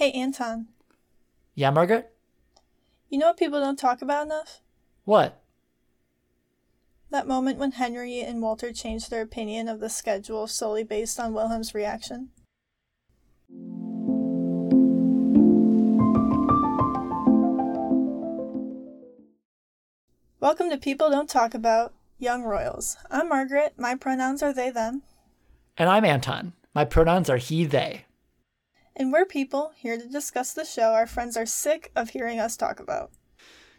Hey, Anton. Yeah, Margaret? You know what people don't talk about enough? What? That moment when Henry and Walter changed their opinion of the schedule solely based on Wilhelm's reaction. Welcome to People Don't Talk About Young Royals. I'm Margaret. My pronouns are they, them. And I'm Anton. My pronouns are he, they. And we're people here to discuss the show our friends are sick of hearing us talk about.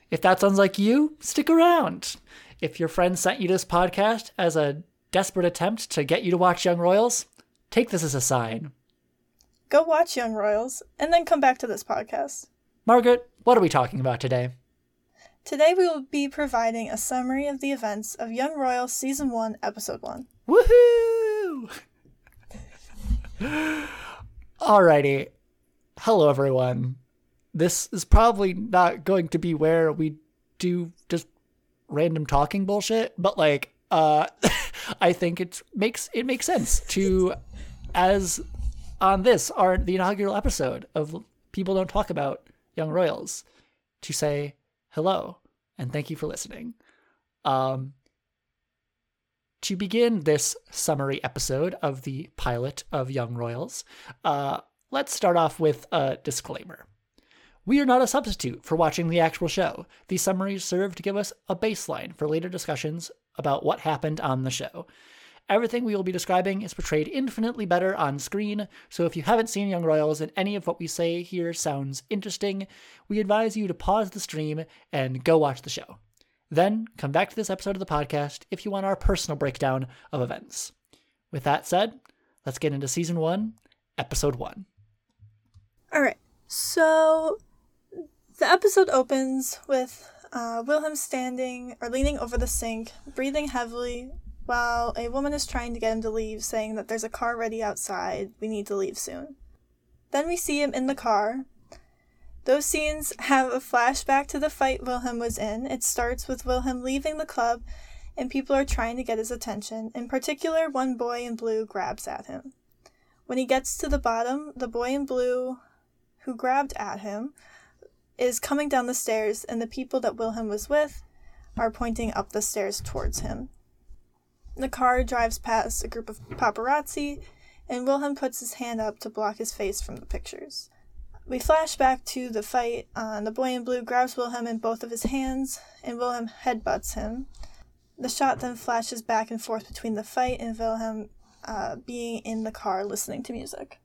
If that sounds like you, stick around. If your friend sent you this podcast as a desperate attempt to get you to watch Young Royals, take this as a sign. Go watch Young Royals and then come back to this podcast. Margaret, what are we talking about today? Today we will be providing a summary of the events of Young Royals Season 1, Episode 1. Woohoo! Alrighty. Hello, everyone. This is probably not going to be where we do just random talking bullshit, but like, uh, I think it makes it makes sense to, as on this our the inaugural episode of People Don't Talk About Young Royals, to say hello and thank you for listening. Um, to begin this summary episode of the pilot of Young Royals, uh, let's start off with a disclaimer. We are not a substitute for watching the actual show. These summaries serve to give us a baseline for later discussions about what happened on the show. Everything we will be describing is portrayed infinitely better on screen, so if you haven't seen Young Royals and any of what we say here sounds interesting, we advise you to pause the stream and go watch the show. Then come back to this episode of the podcast if you want our personal breakdown of events. With that said, let's get into season one, episode one. All right. So the episode opens with uh, Wilhelm standing or leaning over the sink, breathing heavily, while a woman is trying to get him to leave, saying that there's a car ready outside. We need to leave soon. Then we see him in the car. Those scenes have a flashback to the fight Wilhelm was in. It starts with Wilhelm leaving the club, and people are trying to get his attention. In particular, one boy in blue grabs at him. When he gets to the bottom, the boy in blue who grabbed at him is coming down the stairs, and the people that Wilhelm was with are pointing up the stairs towards him. The car drives past a group of paparazzi, and Wilhelm puts his hand up to block his face from the pictures. We flash back to the fight. Uh, the boy in blue grabs Wilhelm in both of his hands, and Wilhelm headbutts him. The shot then flashes back and forth between the fight and Wilhelm uh, being in the car listening to music.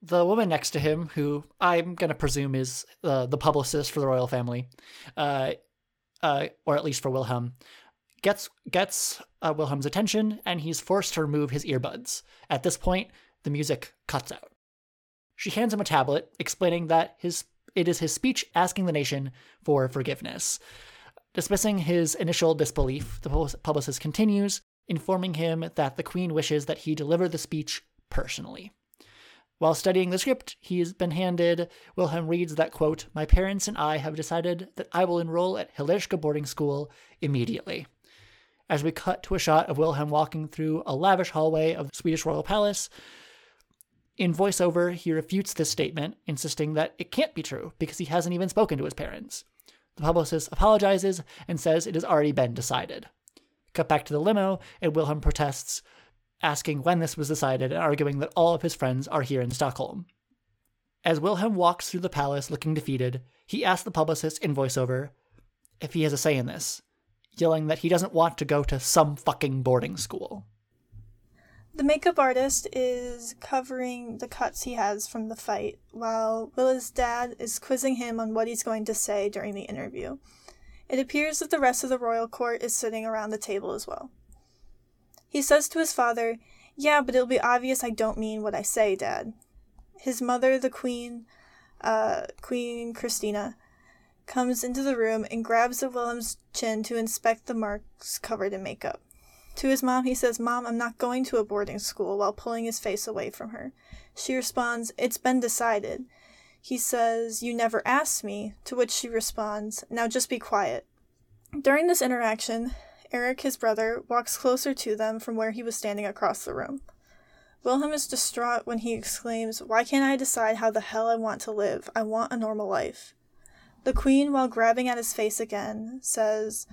The woman next to him, who I'm going to presume is uh, the publicist for the royal family, uh, uh, or at least for Wilhelm, gets gets uh, Wilhelm's attention, and he's forced to remove his earbuds. At this point, the music cuts out. She hands him a tablet, explaining that his it is his speech asking the nation for forgiveness. Dismissing his initial disbelief, the publicist continues, informing him that the Queen wishes that he deliver the speech personally. While studying the script, he's been handed, Wilhelm reads that, quote, My parents and I have decided that I will enroll at Hillerska boarding school immediately. As we cut to a shot of Wilhelm walking through a lavish hallway of the Swedish royal palace, in voiceover, he refutes this statement, insisting that it can't be true because he hasn't even spoken to his parents. The publicist apologizes and says it has already been decided. Cut back to the limo, and Wilhelm protests, asking when this was decided and arguing that all of his friends are here in Stockholm. As Wilhelm walks through the palace looking defeated, he asks the publicist in voiceover if he has a say in this, yelling that he doesn't want to go to some fucking boarding school. The makeup artist is covering the cuts he has from the fight, while Wille's dad is quizzing him on what he's going to say during the interview. It appears that the rest of the royal court is sitting around the table as well. He says to his father, Yeah, but it'll be obvious I don't mean what I say, Dad. His mother, the queen, uh, Queen Christina, comes into the room and grabs the Wilhelm's chin to inspect the marks covered in makeup. To his mom, he says, Mom, I'm not going to a boarding school, while pulling his face away from her. She responds, It's been decided. He says, You never asked me, to which she responds, Now just be quiet. During this interaction, Eric, his brother, walks closer to them from where he was standing across the room. Wilhelm is distraught when he exclaims, Why can't I decide how the hell I want to live? I want a normal life. The queen, while grabbing at his face again, says,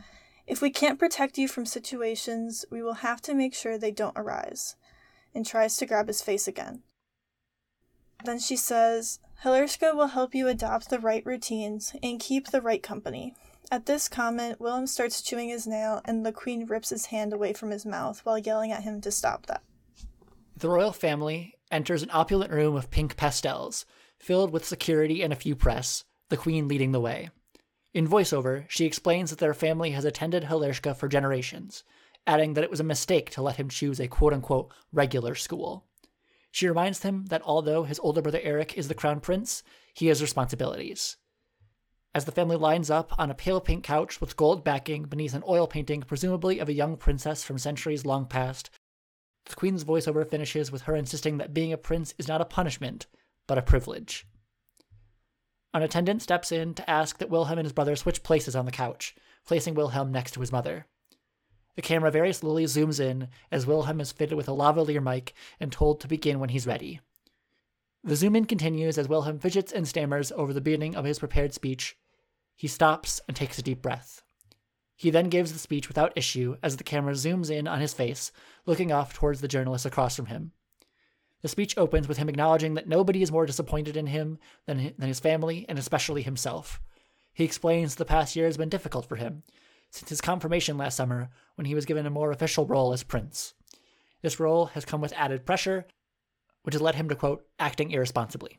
If we can't protect you from situations, we will have to make sure they don't arise, and tries to grab his face again. Then she says, Hillerska will help you adopt the right routines and keep the right company. At this comment, Wilhelm starts chewing his nail, and the queen rips his hand away from his mouth while yelling at him to stop that. The royal family enters an opulent room of pink pastels, filled with security and a few press, the queen leading the way. In voiceover, she explains that their family has attended Hillerska for generations, adding that it was a mistake to let him choose a quote unquote regular school. She reminds him that although his older brother Eric is the crown prince, he has responsibilities. As the family lines up on a pale pink couch with gold backing beneath an oil painting, presumably of a young princess from centuries long past, the Queen's voiceover finishes with her insisting that being a prince is not a punishment, but a privilege. An attendant steps in to ask that Wilhelm and his brother switch places on the couch, placing Wilhelm next to his mother. The camera very slowly zooms in as Wilhelm is fitted with a lavalier mic and told to begin when he's ready. The zoom in continues as Wilhelm fidgets and stammers over the beginning of his prepared speech. He stops and takes a deep breath. He then gives the speech without issue as the camera zooms in on his face, looking off towards the journalist across from him. The speech opens with him acknowledging that nobody is more disappointed in him than, than his family and especially himself. He explains the past year has been difficult for him, since his confirmation last summer when he was given a more official role as prince. This role has come with added pressure, which has led him to, quote, acting irresponsibly.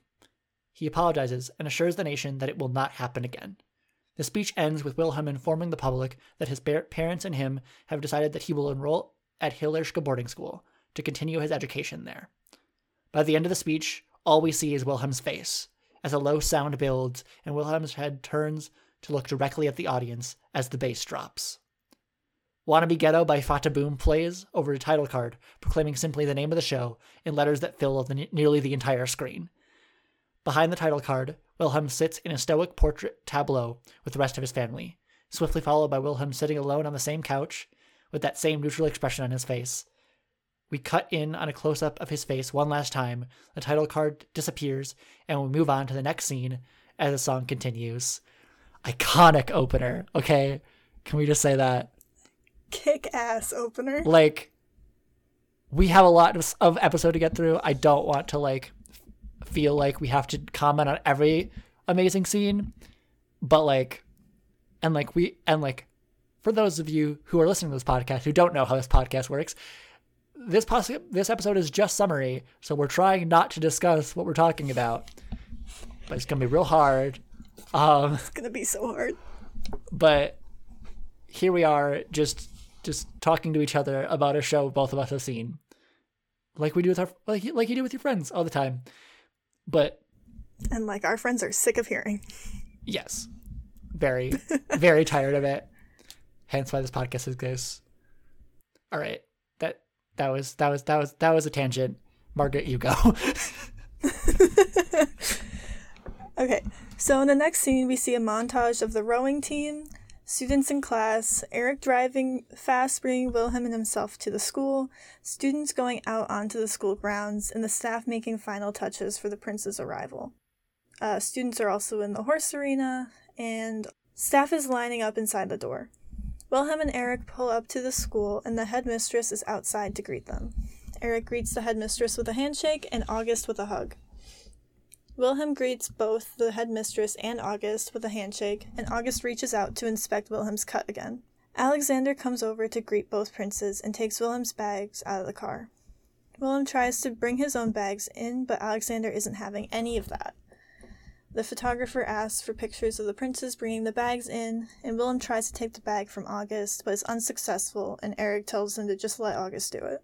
He apologizes and assures the nation that it will not happen again. The speech ends with Wilhelm informing the public that his parents and him have decided that he will enroll at Hillerska boarding school to continue his education there. By the end of the speech, all we see is Wilhelm's face, as a low sound builds and Wilhelm's head turns to look directly at the audience as the bass drops. Wanna Be Ghetto by Fata Boom plays over a title card, proclaiming simply the name of the show in letters that fill the, nearly the entire screen. Behind the title card, Wilhelm sits in a stoic portrait tableau with the rest of his family, swiftly followed by Wilhelm sitting alone on the same couch with that same neutral expression on his face. We cut in on a close up of his face one last time, the title card disappears, and we move on to the next scene as the song continues. Iconic opener, okay? Can we just say that? Kick ass opener. Like, we have a lot of, of episode to get through. I don't want to, like, feel like we have to comment on every amazing scene, but like, and like we and like, for those of you who are listening to this podcast who don't know how this podcast works, this poss- this episode is just summary, so we're trying not to discuss what we're talking about, but it's gonna be real hard. Um, it's gonna be so hard. But here we are, just just talking to each other about a show both of us have seen, like we do with our like like you do with your friends all the time. But and like our friends are sick of hearing. Yes. Very, very tired of it. Hence why this podcast exists. All right. That was that was that was that was a tangent. Margaret, you go. okay. So in the next scene we see a montage of the rowing team, students in class, Eric driving fast bringing Wilhelm and himself to the school, students going out onto the school grounds, and the staff making final touches for the prince's arrival. Uh, students are also in the horse arena, and staff is lining up inside the door. Wilhelm and Eric pull up to the school, and the headmistress is outside to greet them. Eric greets the headmistress with a handshake and August with a hug. Wilhelm greets both the headmistress and August with a handshake, and August reaches out to inspect Wilhelm's cut again. Alexander comes over to greet both princes and takes Wilhelm's bags out of the car. Wilhelm tries to bring his own bags in, but Alexander isn't having any of that. The photographer asks for pictures of the princes bringing the bags in, and Wilhelm tries to take the bag from August, but is unsuccessful, and Eric tells him to just let August do it.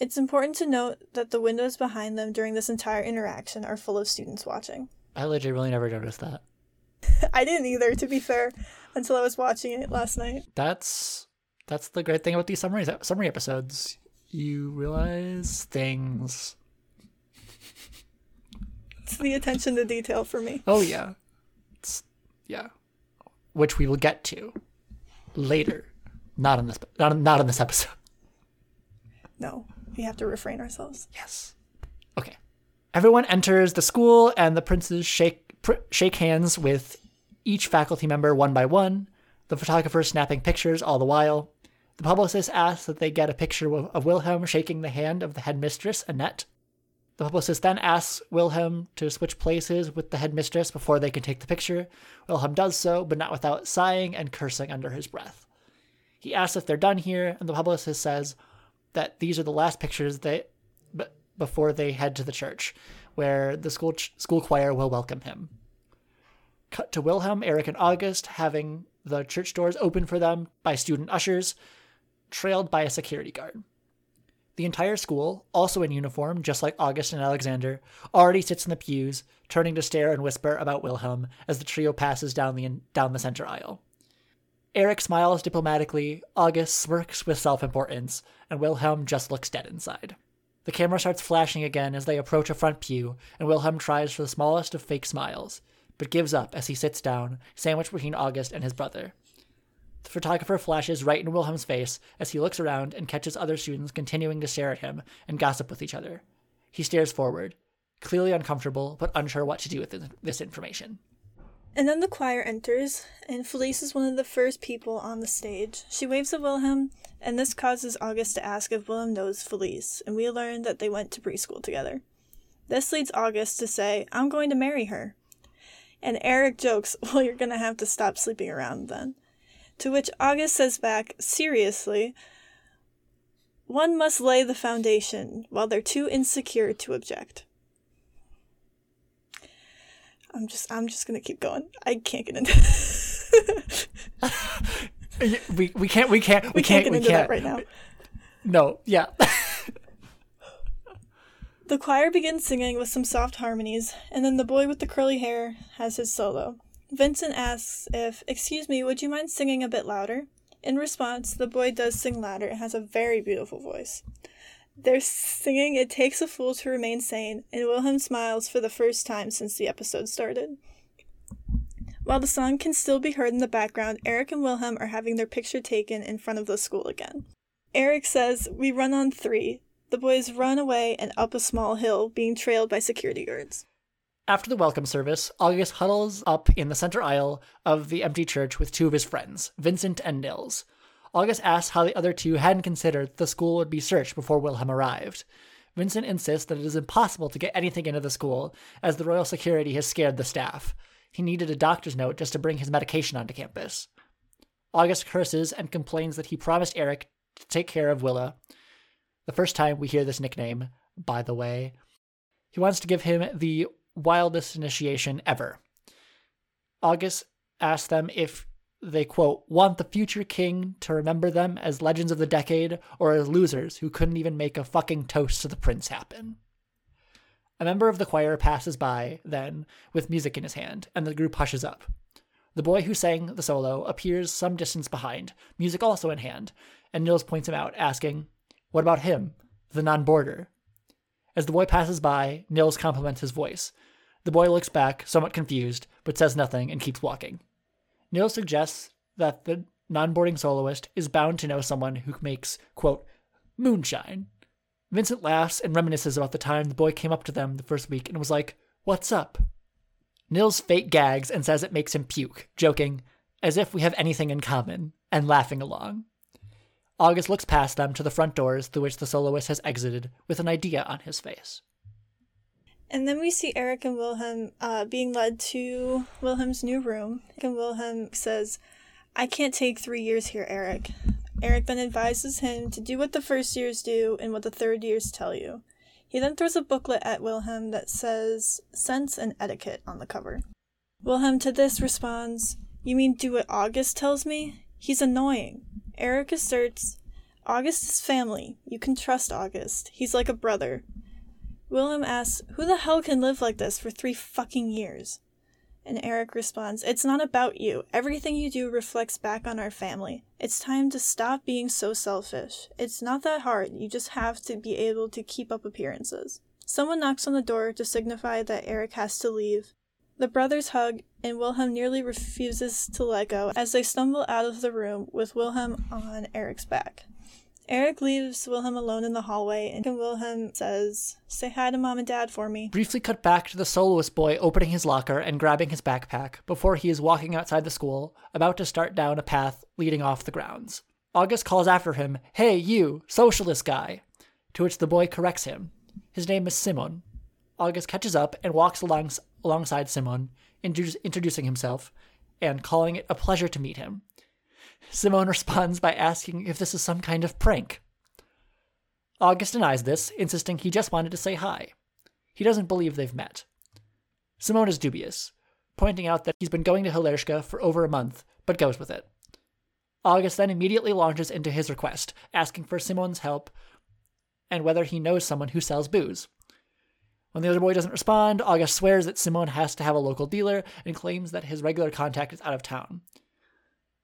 It's important to note that the windows behind them during this entire interaction are full of students watching. I legit really never noticed that. I didn't either, to be fair, until I was watching it last night. That's that's the great thing about these summary summary episodes. You realize things it's the attention to detail for me. Oh yeah, it's, yeah, which we will get to later. Not in this, not not in this episode. No, we have to refrain ourselves. Yes. Okay. Everyone enters the school, and the princes shake pr- shake hands with each faculty member one by one. The photographer snapping pictures all the while. The publicist asks that they get a picture of, of Wilhelm shaking the hand of the headmistress, Annette. The publicist then asks Wilhelm to switch places with the headmistress before they can take the picture. Wilhelm does so, but not without sighing and cursing under his breath. He asks if they're done here, and the publicist says that these are the last pictures they b- before they head to the church, where the school ch- school choir will welcome him. Cut to Wilhelm, Eric, and August having the church doors open for them by student ushers, trailed by a security guard. The entire school, also in uniform, just like August and Alexander, already sits in the pews, turning to stare and whisper about Wilhelm as the trio passes down the down the center aisle. Eric smiles diplomatically, August smirks with self-importance, and Wilhelm just looks dead inside. The camera starts flashing again as they approach a front pew, and Wilhelm tries for the smallest of fake smiles, but gives up as he sits down, sandwiched between August and his brother. The photographer flashes right in Wilhelm's face as he looks around and catches other students continuing to stare at him and gossip with each other. He stares forward, clearly uncomfortable but unsure what to do with this information. And then the choir enters, and Felice is one of the first people on the stage. She waves at Wilhelm, and this causes August to ask if Wilhelm knows Felice, and we learn that they went to preschool together. This leads August to say, I'm going to marry her. And Eric jokes, Well, you're going to have to stop sleeping around then. To which August says back, Seriously, one must lay the foundation while they're too insecure to object. I'm just I'm just gonna keep going. I can't get into we we can't we can't we, we can't, can't get we into can't that right now. No, yeah. The choir begins singing with some soft harmonies, and then the boy with the curly hair has his solo. Vincent asks if, Excuse me, would you mind singing a bit louder? In response, the boy does sing louder and has a very beautiful voice. They're singing It Takes a Fool to Remain Sane, and Wilhelm smiles for the first time since the episode started. While the song can still be heard in the background, Eric and Wilhelm are having their picture taken in front of the school again. Eric says, We run on three. The boys run away and up a small hill, being trailed by security guards. After the welcome service, August huddles up in the center aisle of the empty church with two of his friends, Vincent and Nils. August asks how the other two hadn't considered the school would be searched before Wilhelm arrived. Vincent insists that it is impossible to get anything into the school, as the royal security has scared the staff. He needed a doctor's note just to bring his medication onto campus. August curses and complains that he promised Eric to take care of Wille. The first time we hear this nickname, by the way. He wants to give him the wildest initiation ever. August asks them if they quote want the future king to remember them as legends of the decade or as losers who couldn't even make a fucking toast to the prince happen. A member of the choir passes by then with music in his hand, and the group hushes up. The boy who sang the solo appears some distance behind, music also in hand, and Nils points him out, asking, What about him, the non boarder? As the boy passes by, Nils compliments his voice. The boy looks back, somewhat confused, but says nothing and keeps walking. Nils suggests that the non boarding soloist is bound to know someone who makes, quote, moonshine. Vincent laughs and reminisces about the time the boy came up to them the first week and was like, What's up? Nils fake gags and says it makes him puke, joking, as if we have anything in common, and laughing along. August looks past them to the front doors through which the soloist has exited with an idea on his face. And then we see Eric and Wilhelm uh, being led to Wilhelm's new room. And Wilhelm says, I can't take three years here, Eric. Eric then advises him to do what the first years do and what the third years tell you. He then throws a booklet at Wilhelm that says Sense and Etiquette on the cover. Wilhelm to this responds, You mean do what August tells me? He's annoying. Eric asserts, August is family. You can trust August. He's like a brother. Wilhelm asks, Who the hell can live like this for three fucking years? And Eric responds, It's not about you. Everything you do reflects back on our family. It's time to stop being so selfish. It's not that hard. You just have to be able to keep up appearances. Someone knocks on the door to signify that Eric has to leave. The brothers hug, and Wilhelm nearly refuses to let go as they stumble out of the room with Wilhelm on Eric's back. Eric leaves Wilhelm alone in the hallway, and Wilhelm says, Say hi to mom and dad for me. Briefly cut back to the soloist boy opening his locker and grabbing his backpack before he is walking outside the school, about to start down a path leading off the grounds. August calls after him, Hey, you, socialist guy! To which the boy corrects him. His name is Simon. August catches up and walks along, alongside Simon, introducing himself and calling it a pleasure to meet him. Simon responds by asking if this is some kind of prank. August denies this, insisting he just wanted to say hi. He doesn't believe they've met. Simon is dubious, pointing out that he's been going to Hillerska for over a month, but goes with it. August then immediately launches into his request, asking for Simon's help and whether he knows someone who sells booze. When the other boy doesn't respond, August swears that Simon has to have a local dealer and claims that his regular contact is out of town.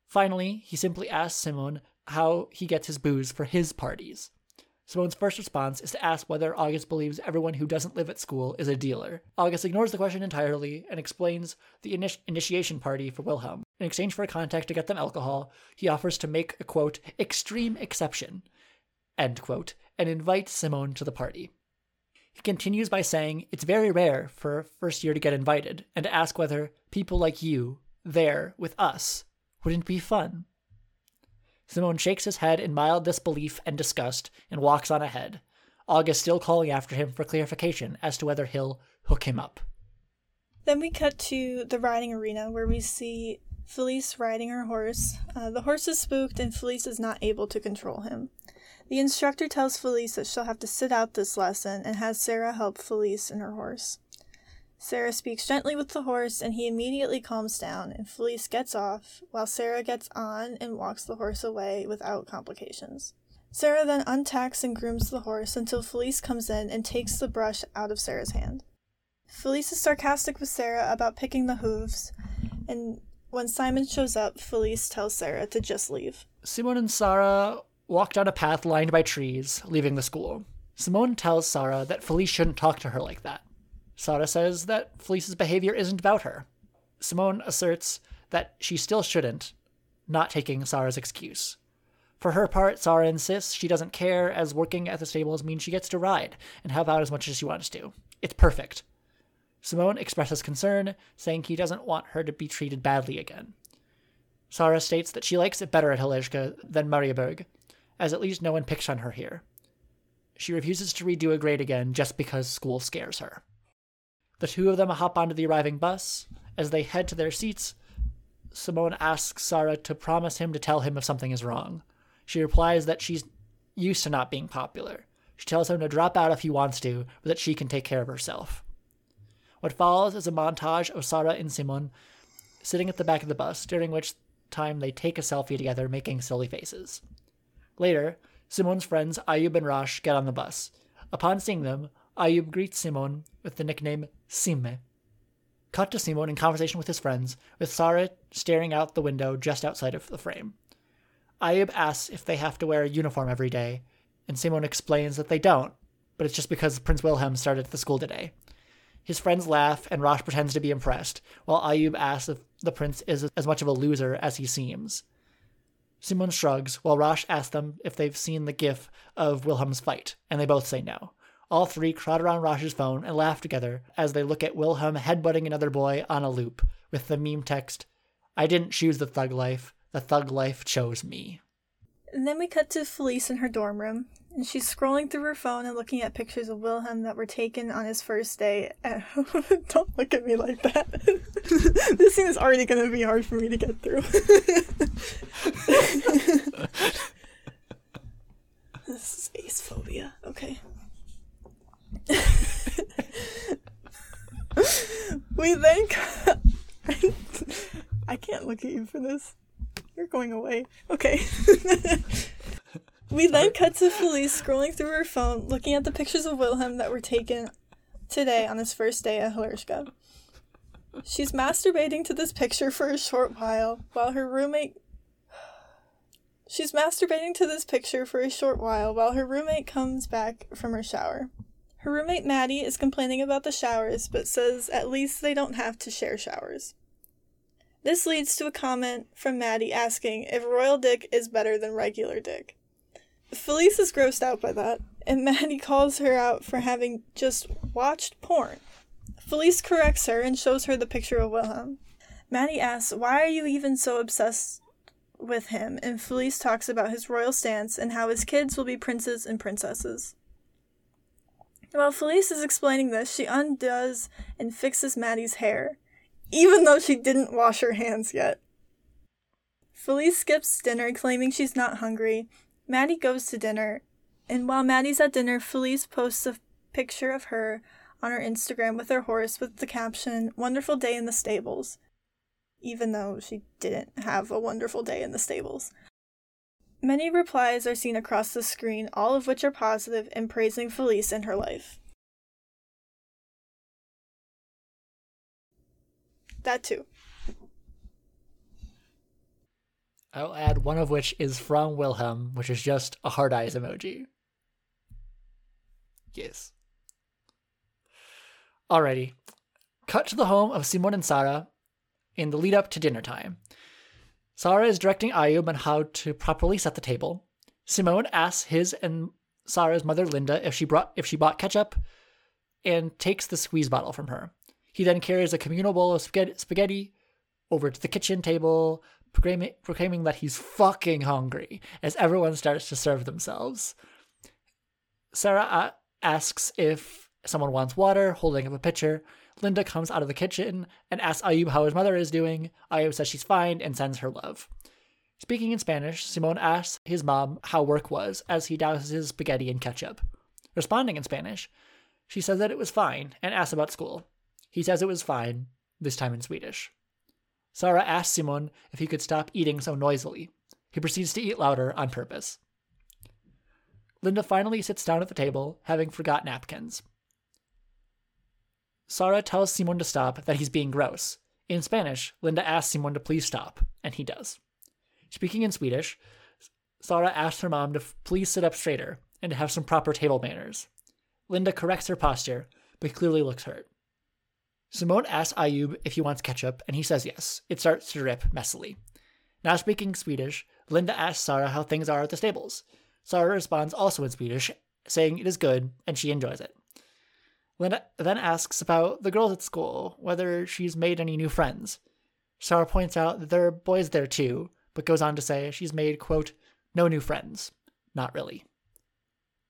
Finally, he simply asks Simon how he gets his booze for his parties. Simon's first response is to ask whether August believes everyone who doesn't live at school is a dealer. August ignores the question entirely and explains the init- initiation party for Wilhelm. In exchange for a contact to get them alcohol, he offers to make a quote, extreme exception, end quote, and invite Simon to the party. He continues by saying it's very rare for a first year to get invited and to ask whether people like you, there with us, wouldn't be fun. Simon shakes his head in mild disbelief and disgust and walks on ahead, August still calling after him for clarification as to whether he'll hook him up. Then we cut to the riding arena where we see Felice riding her horse. Uh, the horse is spooked and Felice is not able to control him. The instructor tells Felice that she'll have to sit out this lesson and has Sarah help Felice and her horse. Sarah speaks gently with the horse, and he immediately calms down, and Felice gets off, while Sarah gets on and walks the horse away without complications. Sarah then untacks and grooms the horse until Felice comes in and takes the brush out of Sarah's hand. Felice is sarcastic with Sarah about picking the hooves, and when Simon shows up, Felice tells Sarah to just leave. Simon and Sarah walk down a path lined by trees, leaving the school. Simon tells Sarah that Felice shouldn't talk to her like that. Sarah says that Felice's behavior isn't about her. Simon asserts that she still shouldn't, not taking Sara's excuse. For her part, Sara insists she doesn't care, as working at the stables means she gets to ride and help out as much as she wants to. It's perfect. Simon expresses concern, saying he doesn't want her to be treated badly again. Sara states that she likes it better at Hillerska than Mariaberg, as at least no one picks on her here. She refuses to redo a grade again just because school scares her. The two of them hop onto the arriving bus. As they head to their seats, Simon asks Sarah to promise him to tell him if something is wrong. She replies that she's used to not being popular. She tells him to drop out if he wants to, but that she can take care of herself. What follows is a montage of Sarah and Simon sitting at the back of the bus, during which time they take a selfie together, making silly faces. Later, Simon's friends Ayub and Rosh get on the bus. Upon seeing them, Ayub greets Simon with the nickname Sime. Cut to Simon in conversation with his friends, with Sarah staring out the window just outside of the frame. Ayub asks if they have to wear a uniform every day, and Simon explains that they don't, but it's just because Prince Wilhelm started the school today. His friends laugh, and Rosh pretends to be impressed, while Ayub asks if the prince is as much of a loser as he seems. Simon shrugs, while Rosh asks them if they've seen the gif of Wilhelm's fight, and they both say no. All three crowd around Rosh's phone and laugh together as they look at Wilhelm headbutting another boy on a loop with the meme text, I didn't choose the thug life, the thug life chose me. And then we cut to Felice in her dorm room, and she's scrolling through her phone and looking at pictures of Wilhelm that were taken on his first day. At... Don't look at me like that. this scene is already going to be hard for me to get through. this is ace phobia. Okay. We then I can't look at you for this. You're going away. Okay. we then cut to Felice scrolling through her phone, looking at the pictures of Wilhelm that were taken today on his first day at Hillerska. She's masturbating to this picture for a short while, while her roommate She's masturbating to this picture for a short while while her roommate comes back from her shower. Her roommate Maddie is complaining about the showers, but says at least they don't have to share showers. This leads to a comment from Maddie asking if royal dick is better than regular dick. Felice is grossed out by that, and Maddie calls her out for having just watched porn. Felice corrects her and shows her the picture of Wilhelm. Maddie asks, Why are you even so obsessed with him? And Felice talks about his royal stance and how his kids will be princes and princesses. While Felice is explaining this, she undoes and fixes Maddie's hair, even though she didn't wash her hands yet. Felice skips dinner, claiming she's not hungry. Maddie goes to dinner, and while Maddie's at dinner, Felice posts a picture of her on her Instagram with her horse with the caption, Wonderful day in the stables, even though she didn't have a wonderful day in the stables. Many replies are seen across the screen, all of which are positive and praising Felice and her life. That too. I'll add one of which is from Wilhelm, which is just a hard eyes emoji. Yes. Alrighty. Cut to the home of Simon and Sarah in the lead up to dinner time. Sarah is directing Ayub on how to properly set the table. Simon asks his and Sarah's mother Linda if she brought if she bought ketchup and takes the squeeze bottle from her. He then carries a communal bowl of spaghetti over to the kitchen table, proclaiming, proclaiming that he's fucking hungry as everyone starts to serve themselves. Sarah uh, asks if someone wants water, holding up a pitcher. Linda comes out of the kitchen and asks Ayub how his mother is doing. Ayub says she's fine and sends her love. Speaking in Spanish, Simon asks his mom how work was as he douses his spaghetti in ketchup. Responding in Spanish, she says that it was fine and asks about school. He says it was fine, this time in Swedish. Sarah asks Simon if he could stop eating so noisily. He proceeds to eat louder on purpose. Linda finally sits down at the table, having forgot napkins. Sarah tells Simon to stop, that he's being gross. In Spanish, Linda asks Simon to please stop, and he does. Speaking in Swedish, Sara asks her mom to please sit up straighter and to have some proper table manners. Linda corrects her posture, but clearly looks hurt. Simon asks Ayub if he wants ketchup, and he says yes. It starts to drip messily. Now speaking Swedish, Linda asks Sara how things are at the stables. Sara responds also in Swedish, saying it is good and she enjoys it. Linda then asks about the girls at school, whether she's made any new friends. Sarah points out that there are boys there too, but goes on to say she's made, quote, no new friends. Not really.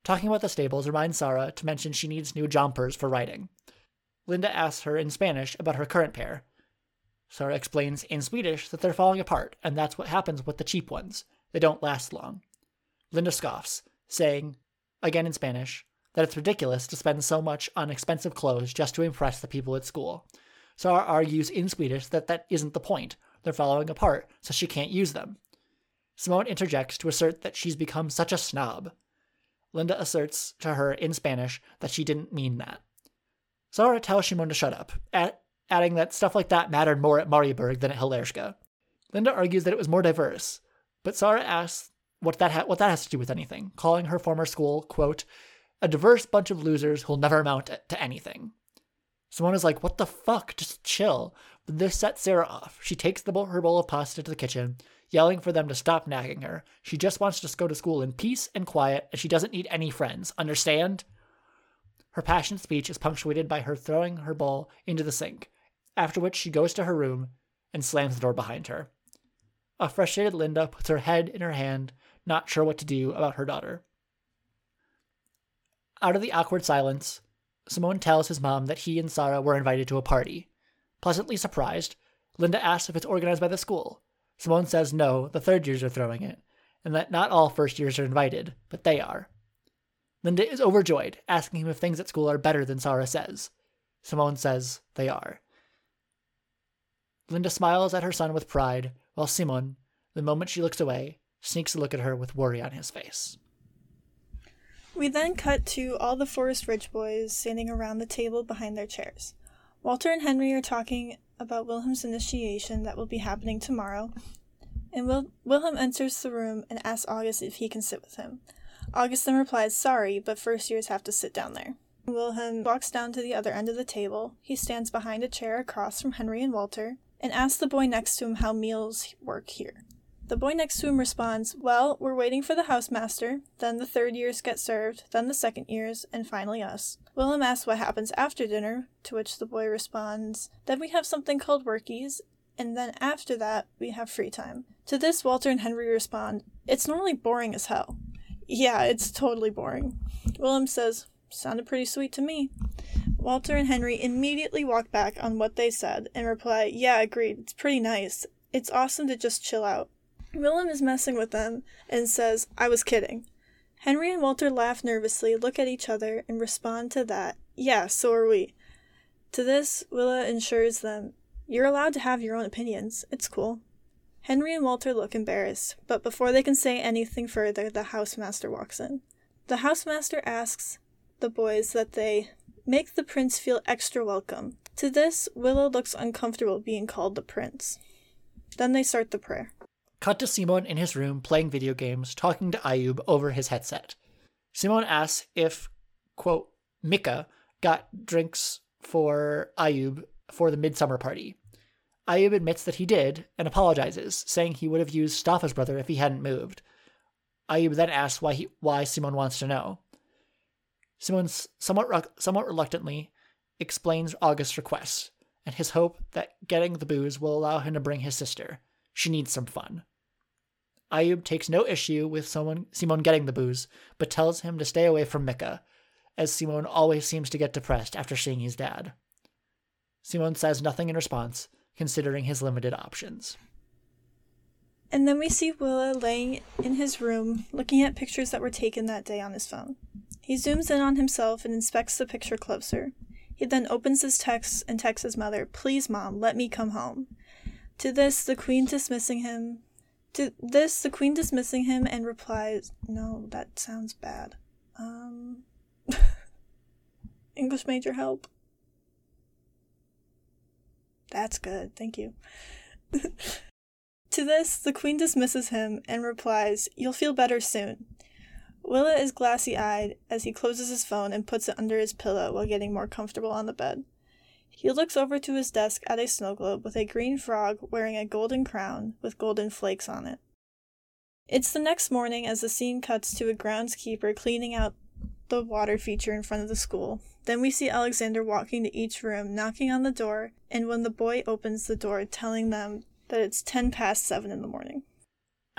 Talking about the stables reminds Sarah to mention she needs new jumpers for riding. Linda asks her in Spanish about her current pair. Sarah explains in Swedish that they're falling apart, and that's what happens with the cheap ones. They don't last long. Linda scoffs, saying, again in Spanish, that it's ridiculous to spend so much on expensive clothes just to impress the people at school. Sarah argues in Swedish that that isn't the point. They're falling apart, so she can't use them. Simon interjects to assert that she's become such a snob. Linda asserts to her in Spanish that she didn't mean that. Sarah tells Simon to shut up, adding that stuff like that mattered more at Marieburg than at Hillerska. Linda argues that it was more diverse, but Sarah asks what that ha- what that has to do with anything, calling her former school, quote, a diverse bunch of losers who'll never amount to anything. Simon is like, what the fuck? Just chill. But this sets Sarah off. She takes the bowl, her bowl of pasta to the kitchen, yelling for them to stop nagging her. She just wants to go to school in peace and quiet, and she doesn't need any friends. Understand? Her passionate speech is punctuated by her throwing her bowl into the sink, after which she goes to her room and slams the door behind her. A frustrated Linda puts her head in her hand, not sure what to do about her daughter. Out of the awkward silence, Simon tells his mom that he and Sarah were invited to a party. Pleasantly surprised, Linda asks if it's organized by the school. Simon says no, the third years are throwing it, and that not all first years are invited, but they are. Linda is overjoyed, asking him if things at school are better than Sarah says. Simon says they are. Linda smiles at her son with pride, while Simon, the moment she looks away, sneaks a look at her with worry on his face. We then cut to all the Forest Ridge boys standing around the table behind their chairs. Walter and Henry are talking about Wilhelm's initiation that will be happening tomorrow, and Wil- Wilhelm enters the room and asks August if he can sit with him. August then replies, Sorry, but first years have to sit down there. Wilhelm walks down to the other end of the table. He stands behind a chair across from Henry and Walter and asks the boy next to him how meals work here. The boy next to him responds, Well, we're waiting for the housemaster, then the third years get served, then the second years, and finally us. Wilhelm asks what happens after dinner, to which the boy responds, Then we have something called workies, and then after that, we have free time. To this, Walter and Henry respond, It's normally boring as hell. Yeah, it's totally boring. Wilhelm says, Sounded pretty sweet to me. Walter and Henry immediately walk back on what they said and reply, Yeah, agreed, it's pretty nice. It's awesome to just chill out. Wilhelm is messing with them and says, I was kidding. Henry and Walter laugh nervously, look at each other, and respond to that, Yeah, so are we. To this, Wille assures them, You're allowed to have your own opinions. It's cool. Henry and Walter look embarrassed, but before they can say anything further, the housemaster walks in. The housemaster asks the boys that they make the prince feel extra welcome. To this, Wille looks uncomfortable being called the prince. Then they start the prayer. Cut to Simon in his room playing video games, talking to Ayub over his headset. Simon asks if, quote, Mika got drinks for Ayub for the midsummer party. Ayub admits that he did and apologizes, saying he would have used Staffa's brother if he hadn't moved. Ayub then asks why he, why Simon wants to know. Simon somewhat somewhat reluctantly explains August's request and his hope that getting the booze will allow him to bring his sister. She needs some fun. Ayub takes no issue with someone Simon getting the booze, but tells him to stay away from Mika, as Simon always seems to get depressed after seeing his dad. Simon says nothing in response, considering his limited options. And then we see Wille laying in his room, looking at pictures that were taken that day on his phone. He zooms in on himself and inspects the picture closer. He then opens his text and texts his mother, Please, mom, let me come home. To this, the queen dismissing him. To this, the queen dismissing him and replies, No, that sounds bad. Um. English major help. That's good, thank you. to this, the queen dismisses him and replies, You'll feel better soon. Wille is glassy eyed as he closes his phone and puts it under his pillow while getting more comfortable on the bed. He looks over to his desk at a snow globe with a green frog wearing a golden crown with golden flakes on it. It's the next morning as the scene cuts to a groundskeeper cleaning out the water feature in front of the school. Then we see Alexander walking to each room, knocking on the door, and when the boy opens the door, telling them that it's 10 past 7 in the morning.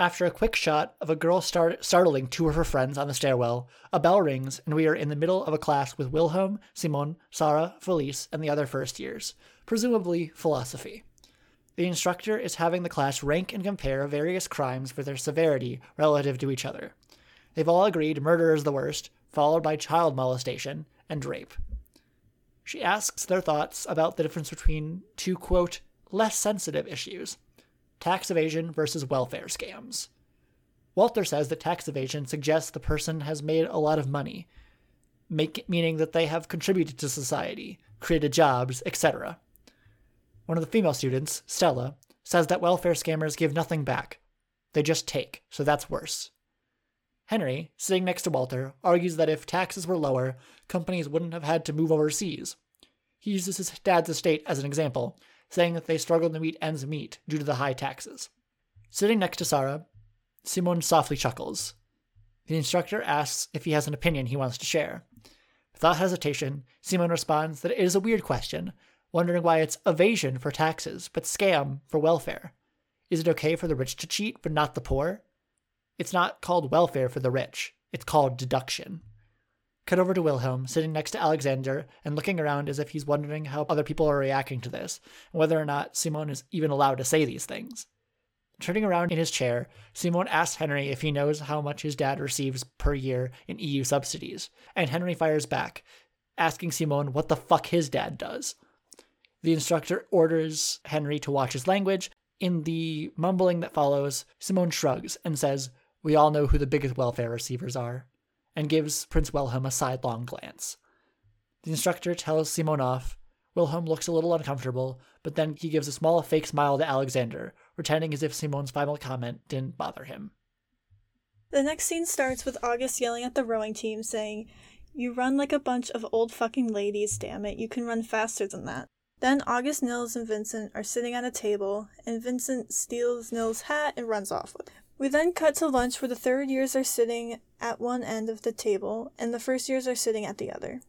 After a quick shot of a girl start- startling two of her friends on the stairwell, a bell rings and we are in the middle of a class with Wilhelm, Simon, Sarah, Felice, and the other first years, presumably philosophy. The instructor is having the class rank and compare various crimes for their severity relative to each other. They've all agreed murder is the worst, followed by child molestation and rape. She asks their thoughts about the difference between two, quote, less sensitive issues tax evasion versus welfare scams. Walter says that tax evasion suggests the person has made a lot of money, make, meaning that they have contributed to society, created jobs, etc. One of the female students, Stella, says that welfare scammers give nothing back. They just take, so that's worse. Henry, sitting next to Walter, argues that if taxes were lower, companies wouldn't have had to move overseas. He uses his dad's estate as an example, saying that they struggled to meet ends meet due to the high taxes. Sitting next to Sarah, Simon softly chuckles. The instructor asks if he has an opinion he wants to share. Without hesitation, Simon responds that it is a weird question, wondering why it's evasion for taxes, but scam for welfare. Is it okay for the rich to cheat, but not the poor? It's not called welfare for the rich, it's called deduction. Cut over to Wilhelm, sitting next to Alexander and looking around as if he's wondering how other people are reacting to this, and whether or not Simon is even allowed to say these things. Turning around in his chair, Simon asks Henry if he knows how much his dad receives per year in EU subsidies, and Henry fires back, asking Simon what the fuck his dad does. The instructor orders Henry to watch his language. In the mumbling that follows, Simon shrugs and says, We all know who the biggest welfare receivers are and gives Prince Wilhelm a sidelong glance. The instructor tells Simon off. Wilhelm looks a little uncomfortable, but then he gives a small fake smile to Alexander, pretending as if Simon's final comment didn't bother him. The next scene starts with August yelling at the rowing team, saying, You run like a bunch of old fucking ladies, damn it. You can run faster than that. Then August, Nils, and Vincent are sitting at a table, and Vincent steals Nils' hat and runs off with it. We then cut to lunch where the third years are sitting at one end of the table and the first years are sitting at the other.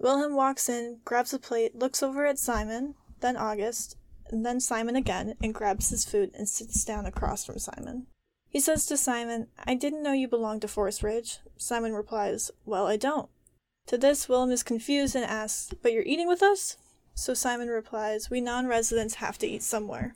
Wilhelm walks in, grabs a plate, looks over at Simon, then August, and then Simon again, and grabs his food and sits down across from Simon. He says to Simon, I didn't know you belonged to Forest Ridge. Simon replies, Well, I don't. To this, Wilhelm is confused and asks, But you're eating with us? So Simon replies, We non residents have to eat somewhere.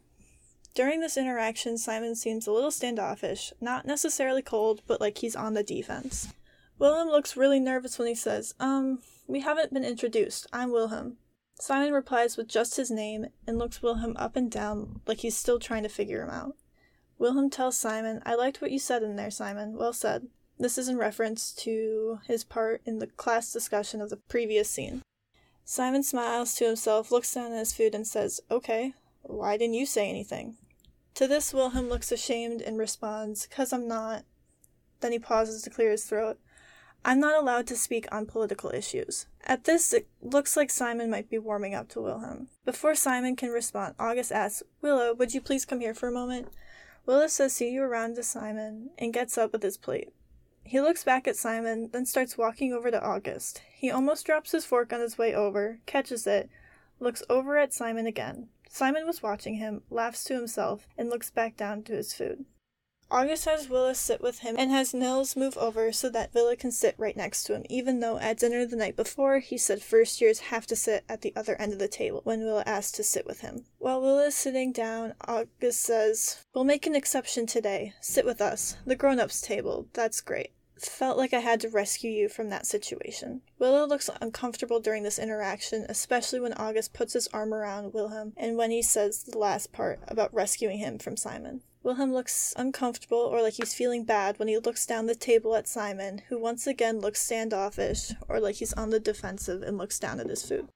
During this interaction, Simon seems a little standoffish, not necessarily cold, but like he's on the defense. Wilhelm looks really nervous when he says, Um, we haven't been introduced. I'm Wilhelm. Simon replies with just his name and looks Wilhelm up and down like he's still trying to figure him out. Wilhelm tells Simon, I liked what you said in there, Simon. Well said. This is in reference to his part in the class discussion of the previous scene. Simon smiles to himself, looks down at his food, and says, Okay, why didn't you say anything? To this, Wilhelm looks ashamed and responds, Cause I'm not. Then he pauses to clear his throat. I'm not allowed to speak on political issues. At this, it looks like Simon might be warming up to Wilhelm. Before Simon can respond, August asks, Wille, would you please come here for a moment? Wille says, See you around to Simon, and gets up with his plate. He looks back at Simon, then starts walking over to August. He almost drops his fork on his way over, catches it, looks over at Simon again. Simon was watching him, laughs to himself, and looks back down to his food. August has Wille sit with him and has Nils move over so that Wille can sit right next to him, even though at dinner the night before he said first years have to sit at the other end of the table when Wille asked to sit with him. While Wille is sitting down, August says, We'll make an exception today. Sit with us. The grown ups table. That's great felt like I had to rescue you from that situation. Wille looks uncomfortable during this interaction, especially when August puts his arm around Wilhelm and when he says the last part about rescuing him from Simon. Wilhelm looks uncomfortable or like he's feeling bad when he looks down the table at Simon, who once again looks standoffish or like he's on the defensive and looks down at his food.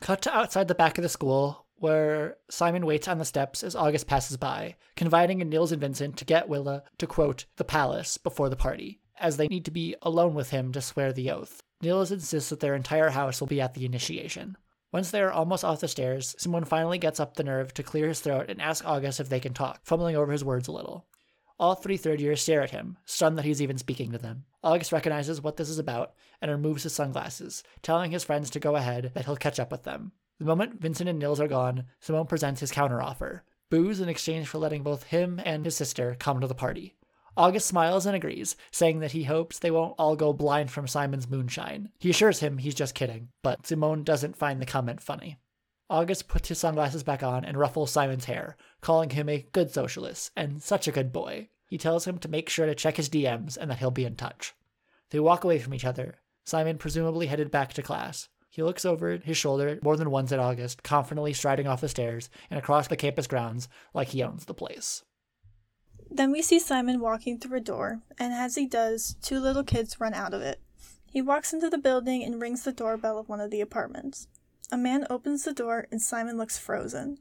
Cut to outside the back of the school, where Simon waits on the steps as August passes by, confiding in Nils and Vincent to get Wille to quote the palace before the party, as they need to be alone with him to swear the oath. Nils insists that their entire house will be at the initiation. Once they are almost off the stairs, Simon finally gets up the nerve to clear his throat and ask August if they can talk, fumbling over his words a little. All three third years stare at him, stunned that he's even speaking to them. August recognizes what this is about and removes his sunglasses, telling his friends to go ahead, that he'll catch up with them. The moment Vincent and Nils are gone, Simon presents his counteroffer booze in exchange for letting both him and his sister come to the party. August smiles and agrees, saying that he hopes they won't all go blind from Simon's moonshine. He assures him he's just kidding, but Simon doesn't find the comment funny. August puts his sunglasses back on and ruffles Simon's hair, calling him a good socialist and such a good boy. He tells him to make sure to check his DMs and that he'll be in touch. They walk away from each other, Simon presumably headed back to class. He looks over his shoulder more than once at August, confidently striding off the stairs and across the campus grounds like he owns the place. Then we see Simon walking through a door, and as he does, two little kids run out of it. He walks into the building and rings the doorbell of one of the apartments. A man opens the door, and Simon looks frozen.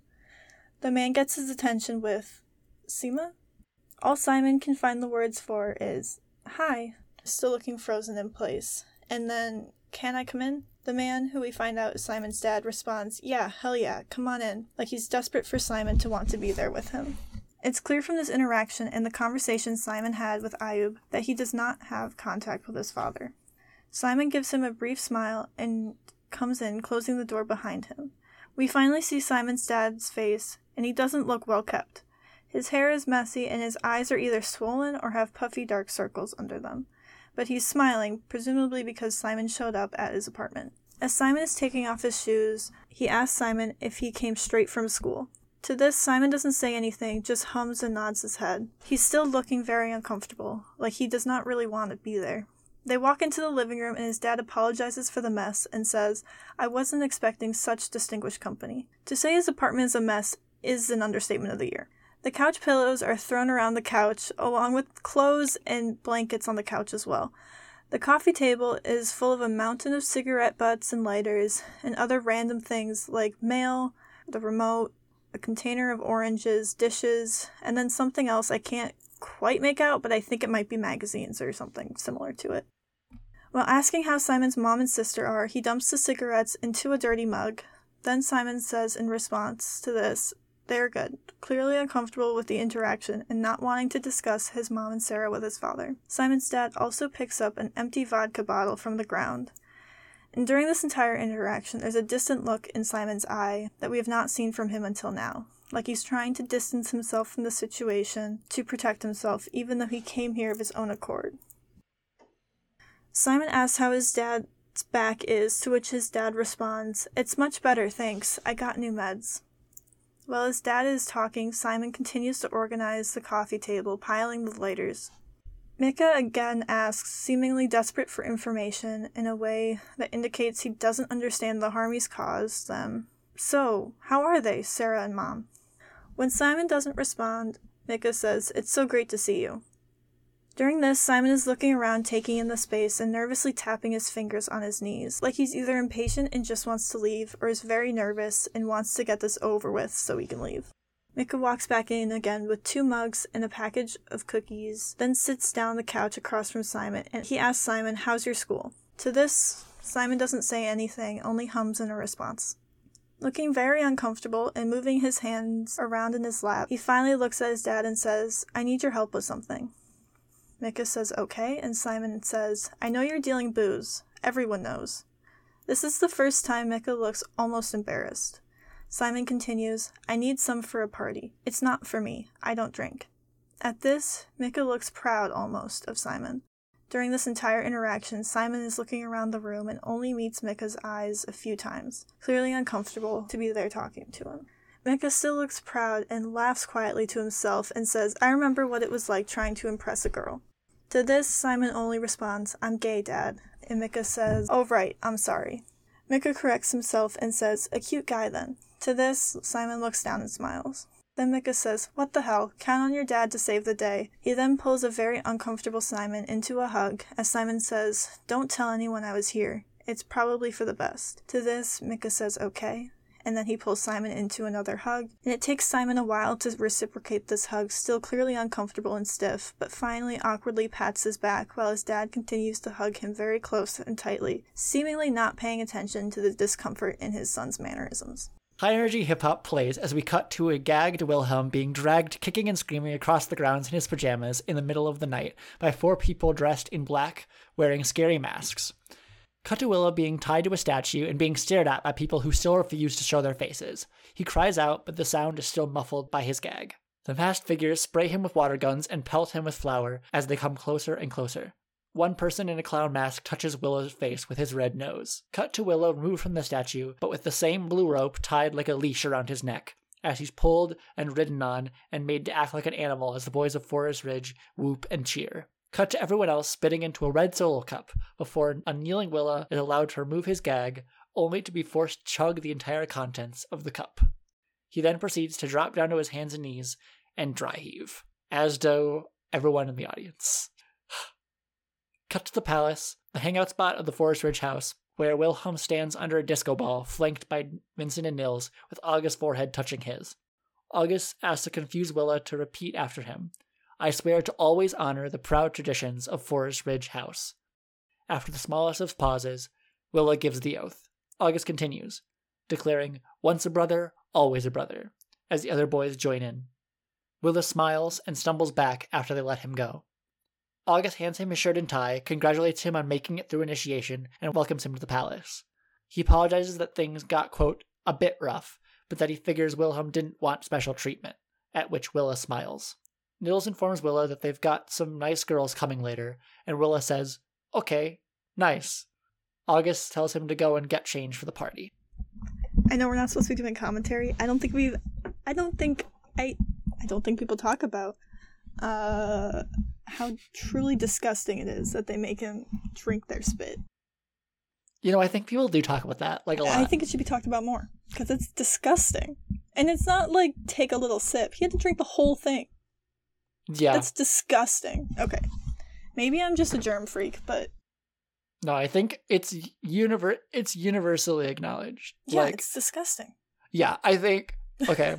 The man gets his attention with, Sima? All Simon can find the words for is, Hi, still looking frozen in place. And then, Can I come in? The man, who we find out is Simon's dad, responds, Yeah, hell yeah, come on in, like he's desperate for Simon to want to be there with him. It's clear from this interaction and the conversation Simon had with Ayub that he does not have contact with his father. Simon gives him a brief smile and comes in, closing the door behind him. We finally see Simon's dad's face, and he doesn't look well kept. His hair is messy, and his eyes are either swollen or have puffy dark circles under them. But he's smiling, presumably because Simon showed up at his apartment. As Simon is taking off his shoes, he asks Simon if he came straight from school. To this, Simon doesn't say anything, just hums and nods his head. He's still looking very uncomfortable, like he does not really want to be there. They walk into the living room and his dad apologizes for the mess and says, I wasn't expecting such distinguished company. To say his apartment is a mess is an understatement of the year. The couch pillows are thrown around the couch, along with clothes and blankets on the couch as well. The coffee table is full of a mountain of cigarette butts and lighters and other random things like mail, the remote, a container of oranges, dishes, and then something else I can't quite make out, but I think it might be magazines or something similar to it. While asking how Simon's mom and sister are, he dumps the cigarettes into a dirty mug. Then Simon says in response to this, they are good, clearly uncomfortable with the interaction and not wanting to discuss his mom and Sarah with his father. Simon's dad also picks up an empty vodka bottle from the ground. And during this entire interaction, there's a distant look in Simon's eye that we have not seen from him until now. Like he's trying to distance himself from the situation to protect himself, even though he came here of his own accord. Simon asks how his dad's back is, to which his dad responds, It's much better, thanks. I got new meds. While his dad is talking, Simon continues to organize the coffee table, piling the lighters. Micke again asks, seemingly desperate for information in a way that indicates he doesn't understand the harm he's caused them. So, how are they, Sarah and Mom? When Simon doesn't respond, Micke says, It's so great to see you. During this, Simon is looking around, taking in the space, and nervously tapping his fingers on his knees, like he's either impatient and just wants to leave, or is very nervous and wants to get this over with so he can leave. Micke walks back in again with two mugs and a package of cookies, then sits down on the couch across from Simon, and he asks Simon, How's your school? To this, Simon doesn't say anything, only hums in a response. Looking very uncomfortable and moving his hands around in his lap, he finally looks at his dad and says, I need your help with something. Micke says okay, and Simon says, I know you're dealing booze. Everyone knows. This is the first time Micke looks almost embarrassed. Simon continues, I need some for a party. It's not for me. I don't drink. At this, Micke looks proud almost of Simon. During this entire interaction, Simon is looking around the room and only meets Micke's eyes a few times, clearly uncomfortable to be there talking to him. Micke still looks proud and laughs quietly to himself and says, I remember what it was like trying to impress a girl. To this, Simon only responds, I'm gay, Dad. And Micke says, Oh, right, I'm sorry. Micke corrects himself and says, A cute guy then. To this, Simon looks down and smiles. Then Micke says, What the hell? Count on your dad to save the day. He then pulls a very uncomfortable Simon into a hug, as Simon says, Don't tell anyone I was here. It's probably for the best. To this, Micke says, Okay and then he pulls Simon into another hug. And it takes Simon a while to reciprocate this hug, still clearly uncomfortable and stiff, but finally awkwardly pats his back while his dad continues to hug him very close and tightly, seemingly not paying attention to the discomfort in his son's mannerisms. High energy hip hop plays as we cut to a gagged Wilhelm being dragged kicking and screaming across the grounds in his pajamas in the middle of the night by four people dressed in black, wearing scary masks. Cut to Wille being tied to a statue and being stared at by people who still refuse to show their faces. He cries out, but the sound is still muffled by his gag. The masked figures spray him with water guns and pelt him with flour as they come closer and closer. One person in a clown mask touches Wille's face with his red nose. Cut to Wille removed from the statue, but with the same blue rope tied like a leash around his neck, as he's pulled and ridden on and made to act like an animal as the boys of Forest Ridge whoop and cheer. Cut to everyone else spitting into a red solo cup before a kneeling Wille is allowed to remove his gag, only to be forced to chug the entire contents of the cup. He then proceeds to drop down to his hands and knees and dry heave, as do everyone in the audience. Cut to the palace, the hangout spot of the Forest Ridge house, where Wilhelm stands under a disco ball flanked by Vincent and Nils, with August's forehead touching his. August asks the confused Wille to repeat after him, I swear to always honor the proud traditions of Forest Ridge House. After the smallest of pauses, Wille gives the oath. August continues, declaring, Once a brother, always a brother, as the other boys join in. Wille smiles and stumbles back after they let him go. August hands him his shirt and tie, congratulates him on making it through initiation, and welcomes him to the palace. He apologizes that things got, quote, a bit rough, but that he figures Wilhelm didn't want special treatment, at which Wille smiles. Nils informs Wille that they've got some nice girls coming later, and Wille says, Okay, nice. August tells him to go and get change for the party. I know we're not supposed to be doing commentary. I don't think we've I don't think I I don't think people talk about uh how truly disgusting it is that they make him drink their spit. You know, I think people do talk about that like a lot. I think it should be talked about more because it's disgusting. And it's not like take a little sip. He had to drink the whole thing. Yeah. That's disgusting. Okay. Maybe I'm just a germ freak, but no, I think it's univer- it's universally acknowledged. Yeah, like, it's disgusting. Yeah, I think okay.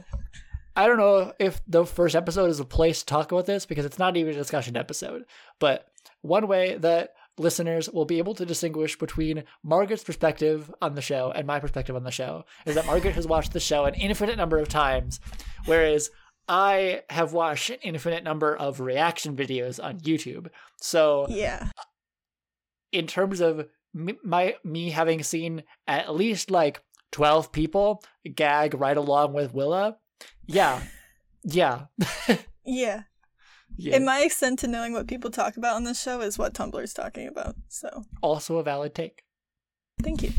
I don't know if the first episode is a place to talk about this because it's not even a discussion episode. But one way that listeners will be able to distinguish between Margaret's perspective on the show and my perspective on the show is that Margaret has watched the show an infinite number of times, whereas I have watched an infinite number of reaction videos on YouTube. So, Yeah. in terms of me, my me having seen at least like 12 people gag right along with Wille, yeah. Yeah. Yeah. yeah. And my extent to knowing what people talk about on this show is what Tumblr's talking about. So also a valid take. thank you.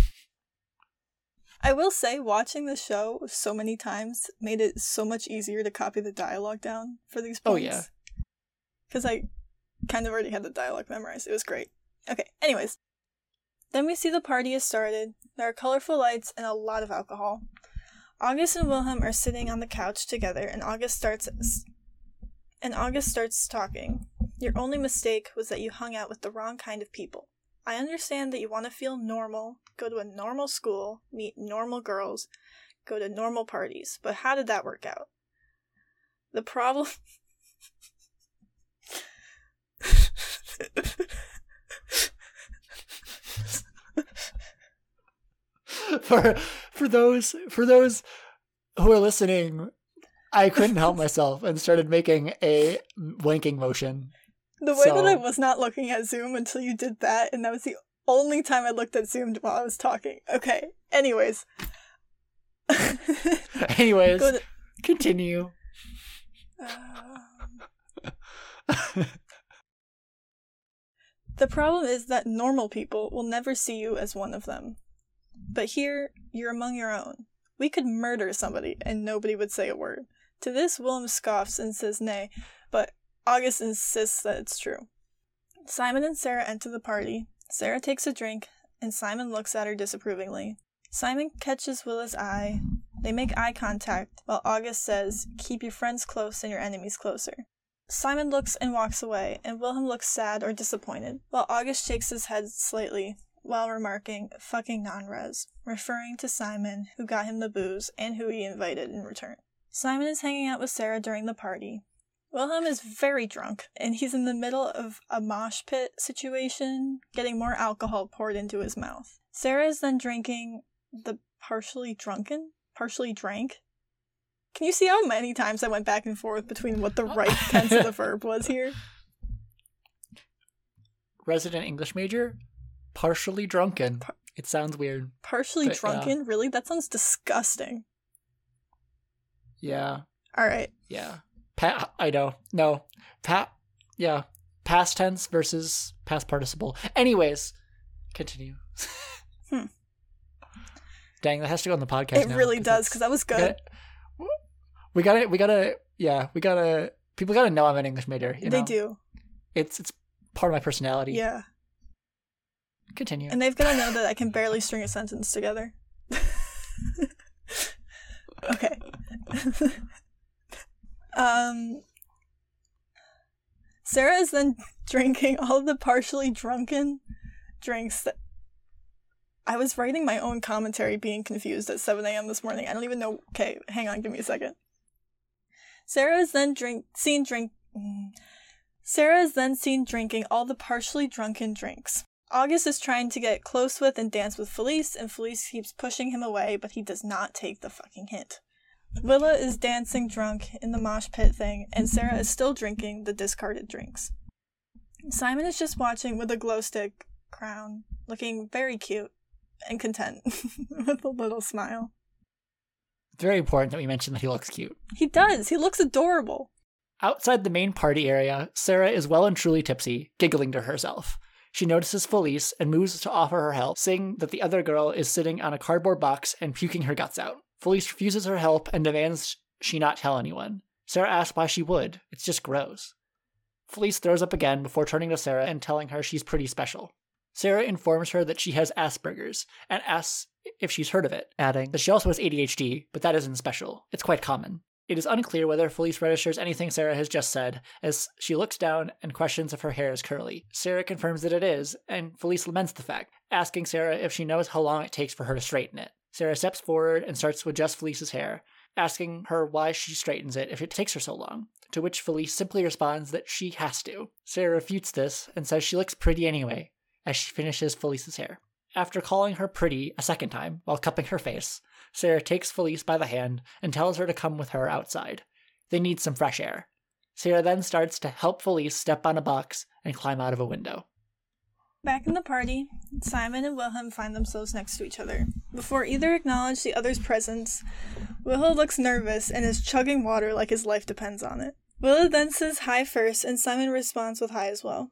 I will say, watching the show so many times made it so much easier to copy the dialogue down for these points. Oh, yeah. Because I kind of already had the dialogue memorized. It was great. Okay, anyways. Then we see the party has started. There are colorful lights and a lot of alcohol. August and Wilhelm are sitting on the couch together, and August starts and August starts talking. Your only mistake was that you hung out with the wrong kind of people. I understand that you want to feel normal, go to a normal school, meet normal girls, go to normal parties, but how did that work out? The problem. for for those for those who are listening, I couldn't help myself and started making a winking motion. The way that I was not looking at Zoom until you did that, and that was the only time I looked at Zoom while I was talking. Okay. Anyways. Anyways, to- continue. Um, the problem is that normal people will never see you as one of them. But here, you're among your own. We could murder somebody and nobody would say a word. To this, Willem scoffs and says nay, but August insists that it's true. Simon and Sarah enter the party. Sarah takes a drink, and Simon looks at her disapprovingly. Simon catches Wille's eye. They make eye contact, while August says, Keep your friends close and your enemies closer. Simon looks and walks away, and Wilhelm looks sad or disappointed, while August shakes his head slightly, while remarking, fucking non res, referring to Simon, who got him the booze and who he invited in return. Simon is hanging out with Sarah during the party. Wilhelm is very drunk, and he's in the middle of a mosh pit situation, getting more alcohol poured into his mouth. Sarah is then drinking the partially drunken, partially drank. Can you see how many times I went back and forth between what the right tense of the verb was here? Resident English major, partially drunken. It sounds weird. Partially But, yeah. drunken? Really? That sounds disgusting. Yeah, All right. yeah. Pa- I know. No. Pat. Yeah. Past tense versus past participle. Anyways, continue. Hmm. Dang, that has to go on the podcast. it now, really does, because that was good. We gotta, we gotta, yeah, we gotta. People gotta know I'm an English major. You they know? do. It's it's part of my personality. Yeah. Continue. And they've got to know that I can barely string a sentence together. okay. um Sarah is then drinking all the partially drunken drinks that I was writing my own commentary being confused at 7 a.m. this morning. I don't even know. Okay, hang on, give me a second. Sarah is then drink seen drink. mm. Sarah is then seen drinking all the partially drunken drinks. August is trying to get close with and dance with Felice, and Felice keeps pushing him away, but he does not take the fucking hint. Wille is dancing drunk in the mosh pit thing, and Sarah is still drinking the discarded drinks. Simon is just watching with a glow stick crown, looking very cute and content, with a little smile. It's very important that we mention that he looks cute. He does, he looks adorable. Outside the main party area, Sarah is well and truly tipsy, giggling to herself. She notices Felice and moves to offer her help, saying that the other girl is sitting on a cardboard box and puking her guts out. Felice refuses her help and demands she not tell anyone. Sarah asks why she would. It's just gross. Felice throws up again before turning to Sarah and telling her she's pretty special. Sarah informs her that she has Asperger's and asks if she's heard of it, adding that she also has ADHD, but that isn't special. It's quite common. It is unclear whether Felice registers anything Sarah has just said, as she looks down and questions if her hair is curly. Sarah confirms that it is, and Felice laments the fact, asking Sarah if she knows how long it takes for her to straighten it. Sarah steps forward and starts to adjust Felice's hair, asking her why she straightens it if it takes her so long, to which Felice simply responds that she has to. Sarah refutes this and says she looks pretty anyway. as she finishes Felice's hair. After calling her pretty a second time while cupping her face, Sarah takes Felice by the hand and tells her to come with her outside. They need some fresh air. Sarah then starts to help Felice step on a box and climb out of a window. Back in the party, Simon and Wilhelm find themselves next to each other. Before either acknowledge the other's presence, Wilhelm looks nervous and is chugging water like his life depends on it. Wille then says hi first, and Simon responds with hi as well.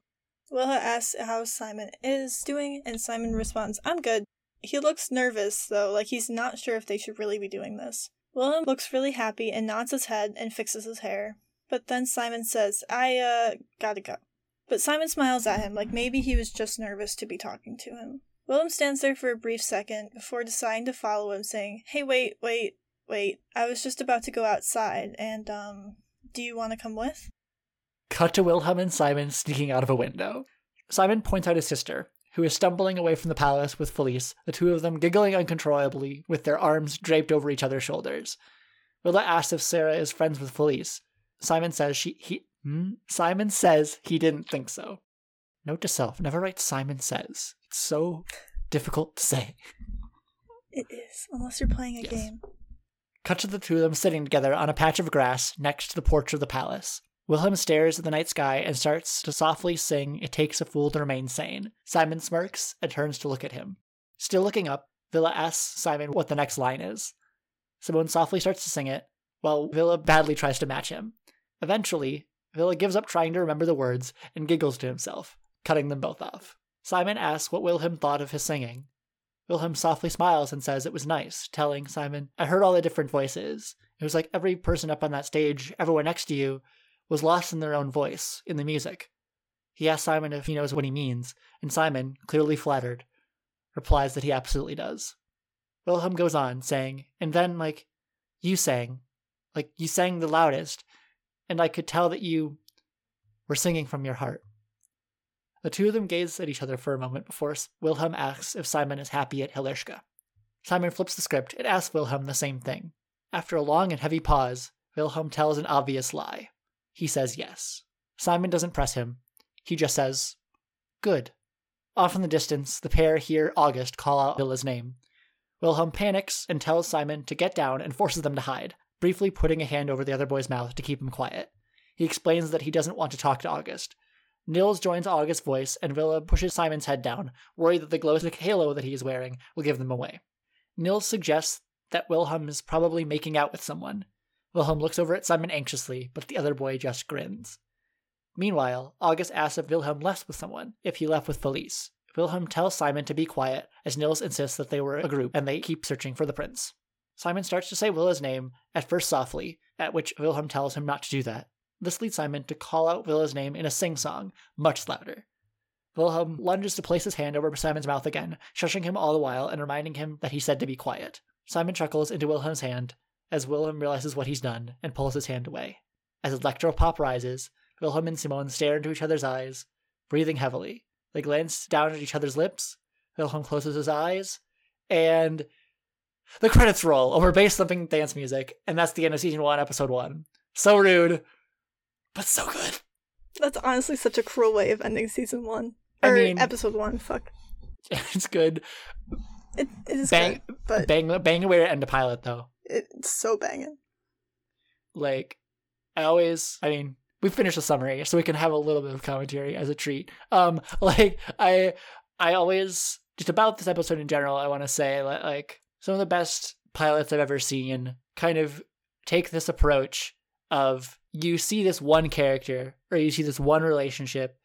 Wille asks how Simon is doing, and Simon responds, I'm good. He looks nervous, though, like he's not sure if they should really be doing this. Wilhelm looks really happy and nods his head and fixes his hair. But then Simon says, I, uh, gotta go. But Simon smiles at him like maybe he was just nervous to be talking to him. Wilhelm stands there for a brief second before deciding to follow him, saying, Hey, wait, wait, wait. I was just about to go outside, and, um, do you want to come with? Cut to Wilhelm and Simon sneaking out of a window. Simon points out his sister, who is stumbling away from the palace with Felice, the two of them giggling uncontrollably with their arms draped over each other's shoulders. Wille asks if Sarah is friends with Felice. Simon says she he hmm? Simon says he didn't think so. Note to self: never write Simon says. It's so difficult to say. It is, unless you're playing a Yes. game. Cut to the two of them sitting together on a patch of grass next to the porch of the palace. Wilhelm stares at the night sky and starts to softly sing It Takes a Fool to Remain Sane. Simon smirks and turns to look at him. Still looking up, Wille asks Simon what the next line is. Simon softly starts to sing it, while Wille badly tries to match him. Eventually, Wille gives up trying to remember the words and giggles to himself, cutting them both off. Simon asks what Wilhelm thought of his singing. Wilhelm softly smiles and says it was nice, telling Simon, I heard all the different voices. It was like every person up on that stage, everyone next to you, was lost in their own voice, in the music. He asks Simon if he knows what he means, and Simon, clearly flattered, replies that he absolutely does. Wilhelm goes on, saying, and then, like, you sang. Like, you sang the loudest, and I could tell that you were singing from your heart. The two of them gaze at each other for a moment before Wilhelm asks if Simon is happy at Hillerska. Simon flips the script and asks Wilhelm the same thing. After a long and heavy pause, Wilhelm tells an obvious lie. He says yes. Simon doesn't press him. He just says, Good. Off in the distance, the pair hear August call out Wille's name. Wilhelm panics and tells Simon to get down and forces them to hide, briefly putting a hand over the other boy's mouth to keep him quiet. He explains that he doesn't want to talk to August. Nils joins August's voice, and Wille pushes Simon's head down, worried that the glow stick halo that he is wearing will give them away. Nils suggests that Wilhelm is probably making out with someone. Wilhelm looks over at Simon anxiously, but the other boy just grins. Meanwhile, August asks if Wilhelm left with someone, if he left with Felice. Wilhelm tells Simon to be quiet, as Nils insists that they were a group and they keep searching for the prince. Simon starts to say Wille's name, at first softly, at which Wilhelm tells him not to do that. This leads Simon to call out Wille's name in a sing song, much louder. Wilhelm lunges to place his hand over Simon's mouth again, shushing him all the while and reminding him that he said to be quiet. Simon chuckles into Wilhelm's hand as Wilhelm realizes what he's done and pulls his hand away. As electro pop rises, Wilhelm and Simon stare into each other's eyes, breathing heavily. They glance down at each other's lips. Wilhelm closes his eyes, and the credits roll over bass thumping dance music, and that's the end of season one, episode one. So rude, but so good. That's honestly such a cruel way of ending season one. I Or mean- episode one, fuck. it's good. It, it is Bang, good, but bang, bang away to end a pilot though. it's so banging. like I always I mean we finished the summary so we can have a little bit of commentary as a treat. Um like I I always just about this episode in general I want to say that like some of the best pilots I've ever seen kind of take this approach of you see this one character or you see this one relationship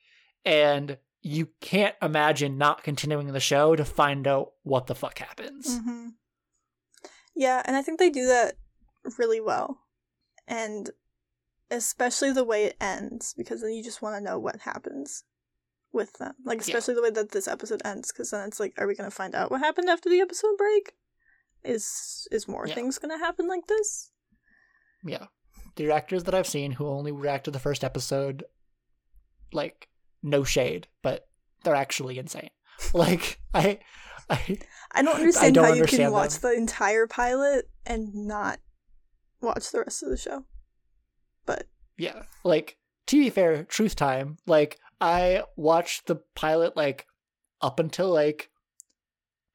and you can't imagine not continuing the show to find out what the fuck happens. hmm Yeah, and I think they do that really well. And especially the way it ends, because then you just want to know what happens with them. Like, Yeah. especially the way that this episode ends, because then it's like, are we going to find out what happened after the episode break? Is is more Yeah. things going to happen like this? Yeah. The actors that I've seen who only react to the first episode, like, no shade, but they're actually insane. Like, I, I, I don't understand don't how you can understand watch the entire pilot and not watch the rest of the show. But yeah. Like, to be fair, truth time, like, I watched the pilot, like, up until like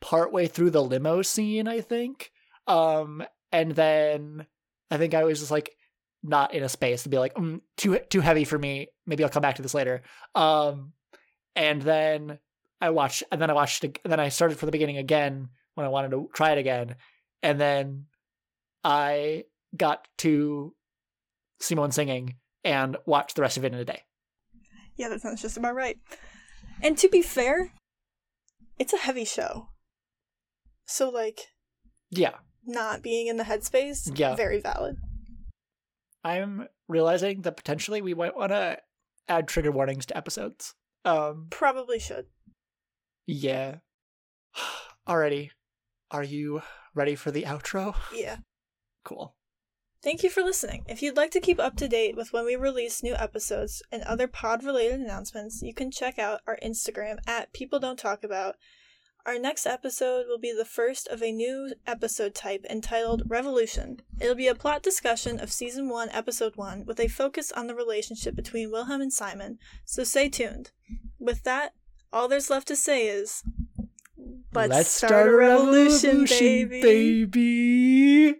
partway through the limo scene, I think. Um, and then I think I was just like not in a space to be like mm, too too heavy for me. Maybe I'll come back to this later. Um, and then I watched, and then I watched, and then I started from the beginning again when I wanted to try it again, and then I got to Simon singing and watched the rest of it in a day. Yeah, that sounds just about right. And to be fair, it's a heavy show. So like Yeah, not being in the headspace, Yeah. very valid. I'm realizing that potentially we might want to add trigger warnings to episodes. Um, Probably should. yeah. Alrighty. Are you ready for the outro? Yeah. Cool. Thank you for listening. If you'd like to keep up to date with when we release new episodes and other pod related announcements, you can check out our Instagram at People Don't Talk About. Our next episode will be the first of a new episode type entitled Revolution. It'll be a plot discussion of season 1, episode 1, with a focus on the relationship between Wilhelm and Simon, so stay tuned. With that, all there's left to say is let's, start, a revolution, baby. baby.